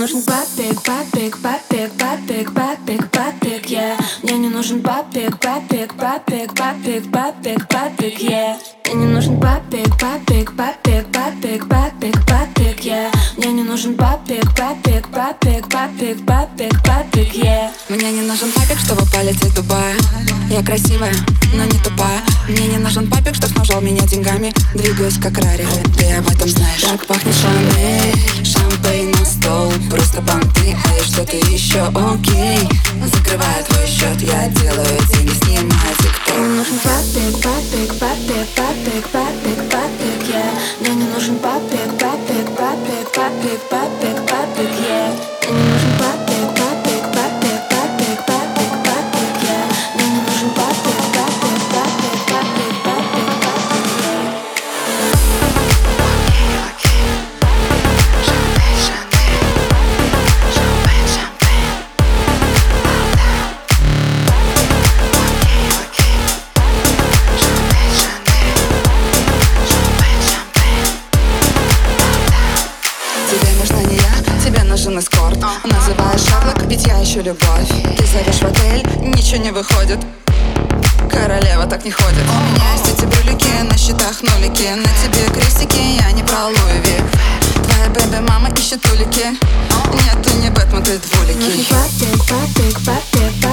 нужен папик, папик, папик, папик, папик, папик, yeah Мне не нужен папик, папик, папик, папик, папик, папик, yeah Мне не нужен папик, папик, папик, папик, папик, папик, yeah Мне не нужен папик, папик, папик, папик, папик, папик, yeah Мне не нужен папик, чтобы полететь в Дубай Я красивая, но не тупая Мне не нужен папик, чтоб снабжал меня деньгами Двигаюсь как Rari, ты об этом знаешь Так пахнет шампейн, что-то еще окей. Закрываю твой счет, я делаю деньги, снимаю тикток. Мне не нужен папик, папик, папик, папик, папик, папик, yeah Мне не нужен папик, папик, папик, папик, папик, папик, yeah Мне не нужен нужен эскорт Называешь Шерлок, ведь я ищу любовь. Ты зовешь в отель, ничего не выходит. Королева так не ходит. У меня есть эти брюлики, на счетах нулики На тебе крестики, я не про Луи Твоя бэби-мама ищет улики. Нет, ты не Бэтмен, ты папик, папик, папик, папик, папик,